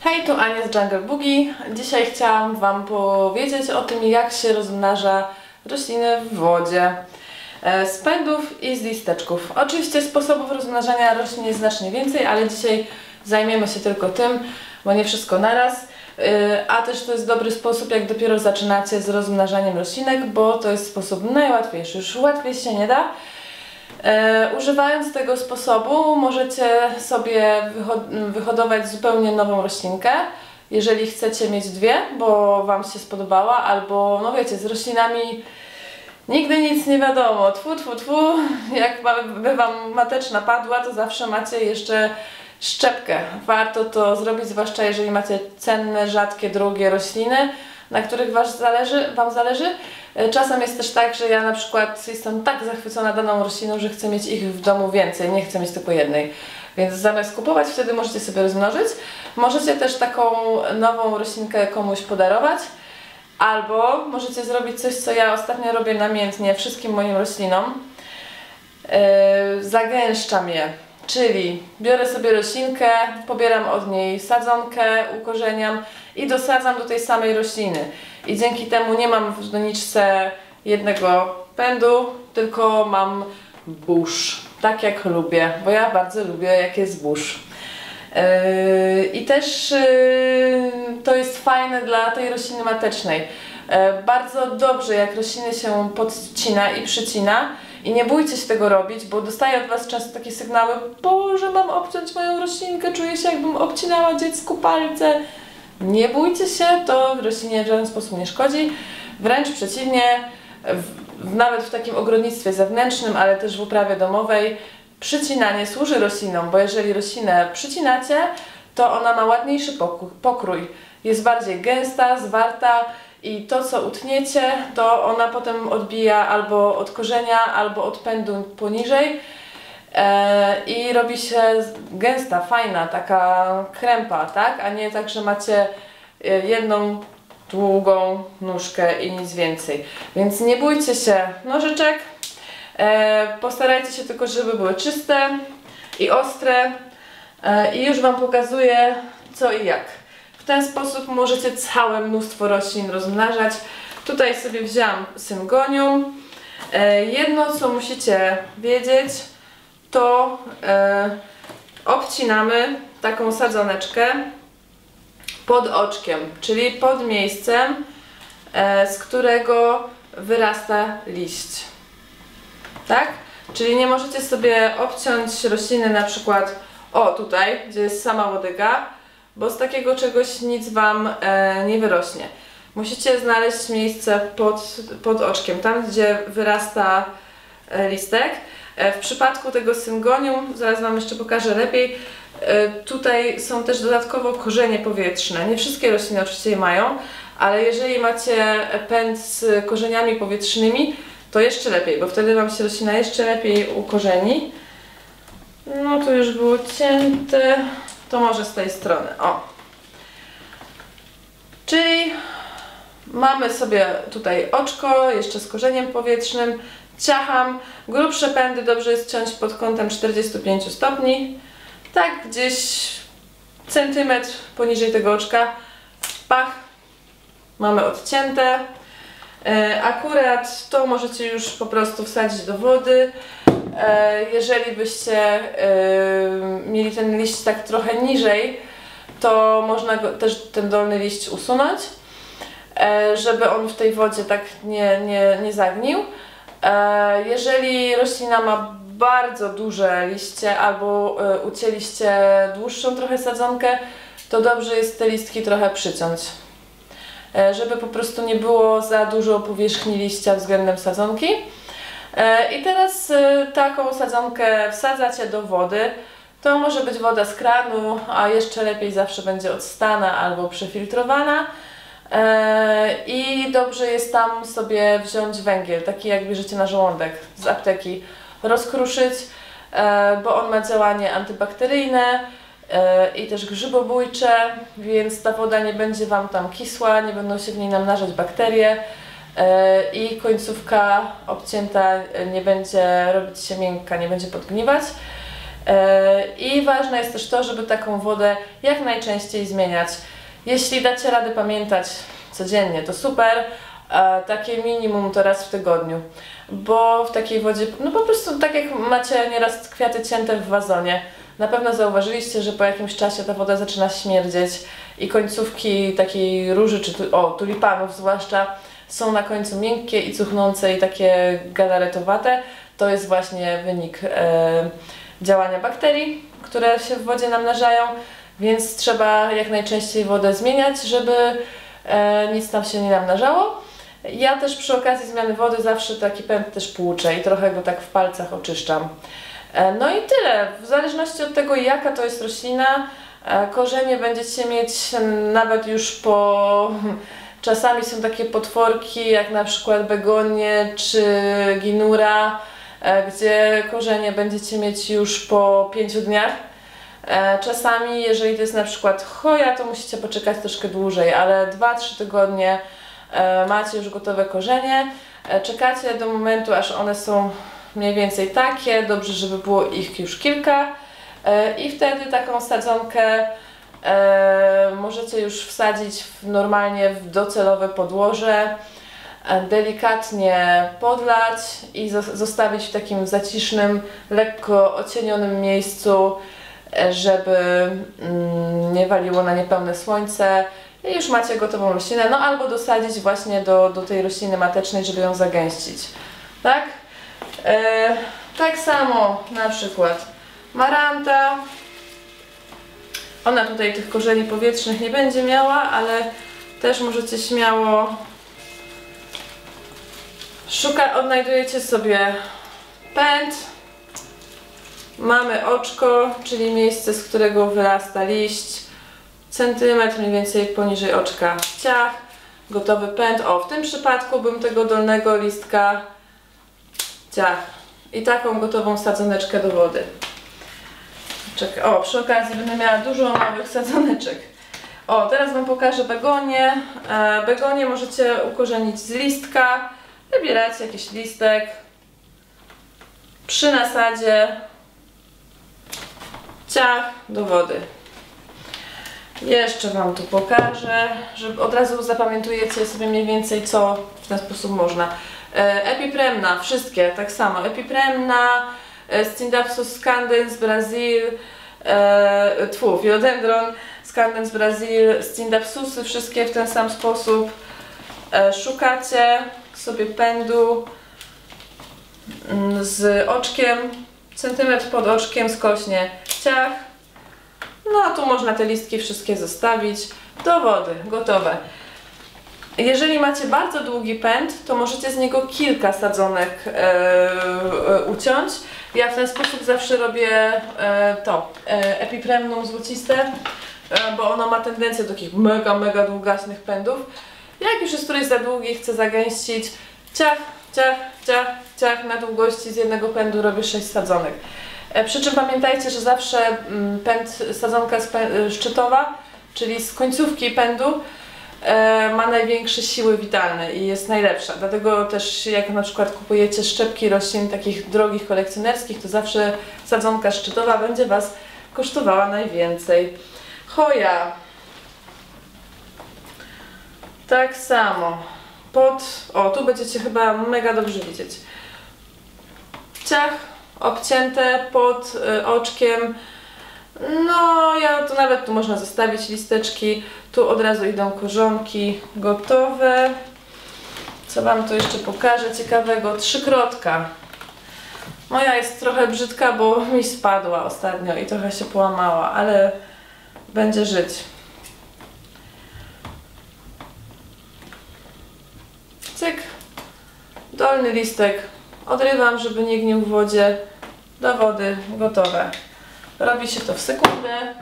Hej, tu Ania z Jungle Boogie. Dzisiaj chciałam Wam powiedzieć o tym, jak się rozmnaża rośliny w wodzie. E, Z pędów i z listeczków. Oczywiście sposobów rozmnażania roślin jest znacznie więcej, ale dzisiaj zajmiemy się tylko tym, bo nie wszystko naraz. E, A też to jest dobry sposób, jak dopiero zaczynacie z rozmnażaniem roślinek, bo to jest sposób najłatwiejszy. Już łatwiej się nie da. E, używając tego sposobu możecie sobie wyho- wyhodować zupełnie nową roślinkę, jeżeli chcecie mieć dwie, bo Wam się spodobała, albo no wiecie, z roślinami nigdy nic nie wiadomo. Tfu, tfu, tfu, jak by Wam mateczna padła, to zawsze macie jeszcze szczepkę. Warto to zrobić, zwłaszcza jeżeli macie cenne, rzadkie, drogie rośliny, na których was zależy, Wam zależy. E, Czasem jest też tak, że ja na przykład jestem tak zachwycona daną rośliną, że chcę mieć ich w domu więcej, nie chcę mieć tylko jednej. Więc zamiast kupować, wtedy możecie sobie rozmnożyć. Możecie też taką nową roślinkę komuś podarować. Albo możecie zrobić coś, co ja ostatnio robię namiętnie wszystkim moim roślinom. Yy, zagęszczam je. Czyli biorę sobie roślinkę, pobieram od niej sadzonkę, ukorzeniam i dosadzam do tej samej rośliny. I dzięki temu nie mam w doniczce jednego pędu, tylko mam burz. Tak jak lubię, bo ja bardzo lubię jak jest burz. Yy, I też yy, to jest fajne dla tej rośliny matecznej. Yy, Bardzo dobrze, jak rośliny się podcina i przycina. I nie bójcie się tego robić, bo dostaję od Was często takie sygnały, Boże, mam obciąć moją roślinkę, czuję się jakbym obcinała dziecku palce. Nie bójcie się, to roślinie w żaden sposób nie szkodzi. Wręcz przeciwnie, w, nawet w takim ogrodnictwie zewnętrznym, ale też w uprawie domowej, przycinanie służy roślinom, bo jeżeli roślinę przycinacie, to ona ma ładniejszy pokrój. Jest bardziej gęsta, zwarta i to, co utniecie, to ona potem odbija albo od korzenia, albo od pędu poniżej. E, I robi się gęsta, fajna, taka krępa, tak? A nie tak, że macie e, jedną długą nóżkę i nic więcej. Więc nie bójcie się nożyczek. E, postarajcie się tylko, żeby były czyste i ostre. I już Wam pokazuję co i jak. W ten sposób możecie całe mnóstwo roślin rozmnażać. Tutaj sobie wzięłam syngonium. Jedno, co musicie wiedzieć, to e, obcinamy taką sadzoneczkę pod oczkiem, czyli pod miejscem, e, z którego wyrasta liść. Tak? Czyli nie możecie sobie obciąć rośliny na przykład o tutaj, gdzie jest sama łodyga, bo z takiego czegoś nic Wam e, nie wyrośnie. Musicie znaleźć miejsce pod, pod oczkiem, tam gdzie wyrasta e, listek. E, w przypadku tego syngonium, zaraz Wam jeszcze pokażę lepiej, e, tutaj są też dodatkowo korzenie powietrzne. Nie wszystkie rośliny oczywiście je mają, ale jeżeli macie pęd z korzeniami powietrznymi, to jeszcze lepiej, bo wtedy Wam się roślina jeszcze lepiej ukorzeni. No tu już było cięte, to może z tej strony, o. Czyli mamy sobie tutaj oczko, jeszcze z korzeniem powietrznym, ciacham, grubsze pędy dobrze jest ciąć pod kątem 45 stopni, tak gdzieś centymetr poniżej tego oczka, pach, mamy odcięte. E, Akurat to możecie już po prostu wsadzić do wody. E, Jeżeli byście e, mieli ten liść tak trochę niżej, to można też ten dolny liść usunąć, żeby on w tej wodzie tak nie, nie, nie zagnił. E, Jeżeli roślina ma bardzo duże liście albo e, ucięliście dłuższą trochę sadzonkę, to dobrze jest te listki trochę przyciąć e, żeby po prostu nie było za dużo powierzchni liścia względem sadzonki. I teraz taką sadzonkę wsadzacie do wody. To może być woda z kranu, a jeszcze lepiej zawsze będzie odstana albo przefiltrowana. E, I dobrze jest tam sobie wziąć węgiel, taki jak bierzecie na żołądek z apteki, rozkruszyć, e, bo on ma działanie antybakteryjne e, i też grzybobójcze, więc ta woda nie będzie Wam tam kisła, nie będą się w niej namnażać bakterie i końcówka obcięta nie będzie robić się miękka, nie będzie podgniwać. I ważne jest też to, żeby taką wodę jak najczęściej zmieniać. Jeśli dacie radę pamiętać codziennie, to super. E, takie minimum to raz w tygodniu, bo w takiej wodzie, no po prostu tak jak macie nieraz kwiaty cięte w wazonie, na pewno zauważyliście, że po jakimś czasie ta woda zaczyna śmierdzieć i końcówki takiej róży, czy tu, o, tulipanów zwłaszcza, są na końcu miękkie i cuchnące i takie galaretowate. To jest właśnie wynik e, działania bakterii, które się w wodzie namnażają, więc trzeba jak najczęściej wodę zmieniać, żeby e, nic tam się nie namnażało. Ja też przy okazji zmiany wody zawsze taki pęd też płuczę i trochę go tak w palcach oczyszczam. E, no i tyle. W zależności od tego, jaka to jest roślina, e, korzenie będziecie mieć nawet już po. Czasami są takie potworki, jak na przykład begonie czy ginura, gdzie korzenie będziecie mieć już po 5 dniach. Czasami, jeżeli to jest na przykład choja, to musicie poczekać troszkę dłużej, ale 2-3 tygodnie macie już gotowe korzenie. Czekacie do momentu, aż one są mniej więcej takie, dobrze, żeby było ich już kilka e, i wtedy taką sadzonkę e, możecie już wsadzić normalnie w docelowe podłoże, e, delikatnie podlać i zostawić w takim zacisznym, lekko ocienionym miejscu, żeby mm, nie waliło na niepełne słońce i już macie gotową roślinę, no albo dosadzić właśnie do, do tej rośliny matecznej, żeby ją zagęścić. Tak? E, tak samo na przykład maranta. Ona tutaj tych korzeni powietrznych nie będzie miała, ale też możecie śmiało szuka, odnajdujecie sobie pęd. Mamy oczko, czyli miejsce, z którego wyrasta liść. Centymetr mniej więcej poniżej oczka ciach. Gotowy pęd. O, w tym przypadku bym tego dolnego listka ciach i taką gotową sadzoneczkę do wody. Czekaj. O, przy okazji będę miała dużo małych sadzoneczek. O, teraz Wam pokażę begonie. Begonie możecie ukorzenić z listka. Wybieracie jakiś listek. Przy nasadzie ciach do wody. Jeszcze Wam tu pokażę, żeby od razu zapamiętujecie sobie mniej więcej co w ten sposób można. E, epipremna, wszystkie tak samo. Epipremna, e, Scindapsus scandens Brazil, e, tfu, Philodendron, scandens Brazil, Scindapsusy, wszystkie w ten sam sposób. E, szukacie sobie pędu mm, z oczkiem, centymetr pod oczkiem skośnie ciach. No a tu można te listki wszystkie zostawić do wody, gotowe. Jeżeli macie bardzo długi pęd, to możecie z niego kilka sadzonek e, e, uciąć. Ja w ten sposób zawsze robię e, to, e, epipremnum złociste, e, bo ono ma tendencję do takich mega, mega długaśnych pędów. Jak już jest któryś za długi, chcę zagęścić, ciach, ciach, ciach, ciach, na długości z jednego pędu robię 6 sadzonek. E, przy czym pamiętajcie, że zawsze mm, pęd, sadzonka e, szczytowa, czyli z końcówki pędu, E, ma największe siły witalne i jest najlepsza. Dlatego też jak na przykład kupujecie szczepki roślin takich drogich kolekcjonerskich, to zawsze sadzonka szczytowa będzie Was kosztowała najwięcej. Choja. Tak samo. Pod, o tu będziecie chyba mega dobrze widzieć. Ciach obcięte pod y, oczkiem no, ja to nawet tu można zostawić listeczki. Tu od razu idą korzonki gotowe. Co Wam tu jeszcze pokażę ciekawego? Trzykrotka. Moja jest trochę brzydka, bo mi spadła ostatnio i trochę się połamała, ale będzie żyć. Cyk. Dolny listek odrywam, żeby nie gnił w wodzie. Do wody gotowe. Robi się to w sekundę.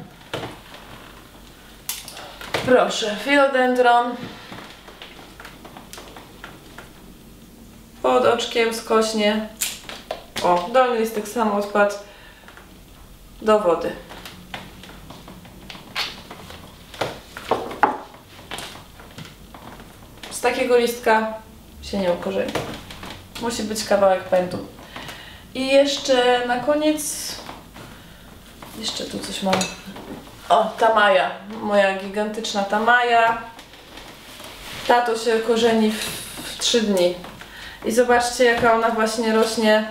Proszę, philodendron. Pod oczkiem skośnie. O, dolny listek sam odpadł do wody. Z takiego listka się nie ukorzeni. Musi być kawałek pędu. I jeszcze na koniec Jeszcze tu coś mam. O, tamaja. Moja gigantyczna tamaja. Ta to się korzeni w, w 3 dni. I zobaczcie, jaka ona właśnie rośnie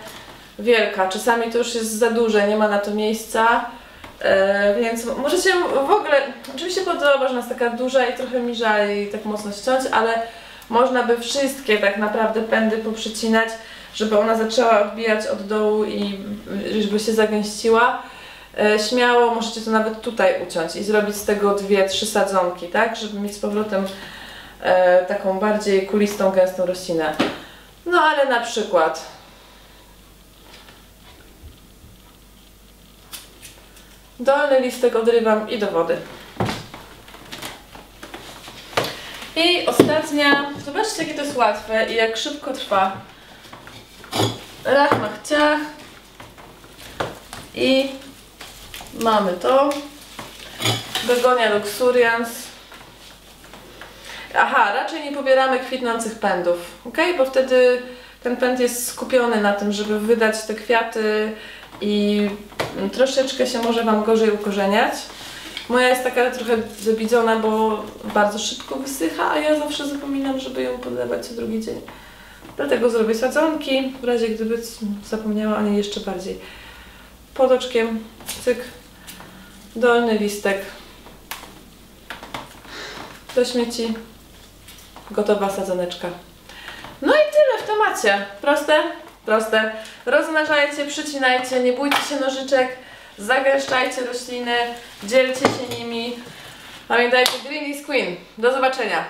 wielka. Czasami to już jest za duże, nie ma na to miejsca. E, więc możecie w ogóle, oczywiście podoba, że jest taka duża i trochę mi żal jej tak mocno ściąć, ale można by wszystkie tak naprawdę pędy poprzecinać, żeby ona zaczęła odbijać od dołu i żeby się zagęściła. E, śmiało możecie to nawet tutaj uciąć i zrobić z tego dwie, trzy sadzonki, tak? Żeby mieć z powrotem e, taką bardziej kulistą, gęstą roślinę. No ale na przykład dolny listek odrywam i do wody. I ostatnia, zobaczcie jakie to jest łatwe i jak szybko trwa. Rach, ciach. I mamy to. Begonia luxurians. Aha, raczej nie pobieramy kwitnących pędów, ok? Bo wtedy ten pęd jest skupiony na tym, żeby wydać te kwiaty i troszeczkę się może Wam gorzej ukorzeniać. Moja jest taka trochę zabidzona, bo bardzo szybko wysycha, a ja zawsze zapominam, żeby ją podlewać co drugi dzień. Dlatego zrobię sadzonki, w razie gdyby zapomniała o niej jeszcze bardziej. Pod oczkiem, cyk, dolny listek do śmieci, gotowa sadzoneczka. No i tyle w temacie. Proste? Proste. Rozmnażajcie, przycinajcie, nie bójcie się nożyczek, zagęszczajcie rośliny, dzielcie się nimi. Pamiętajcie, green is queen. Do zobaczenia.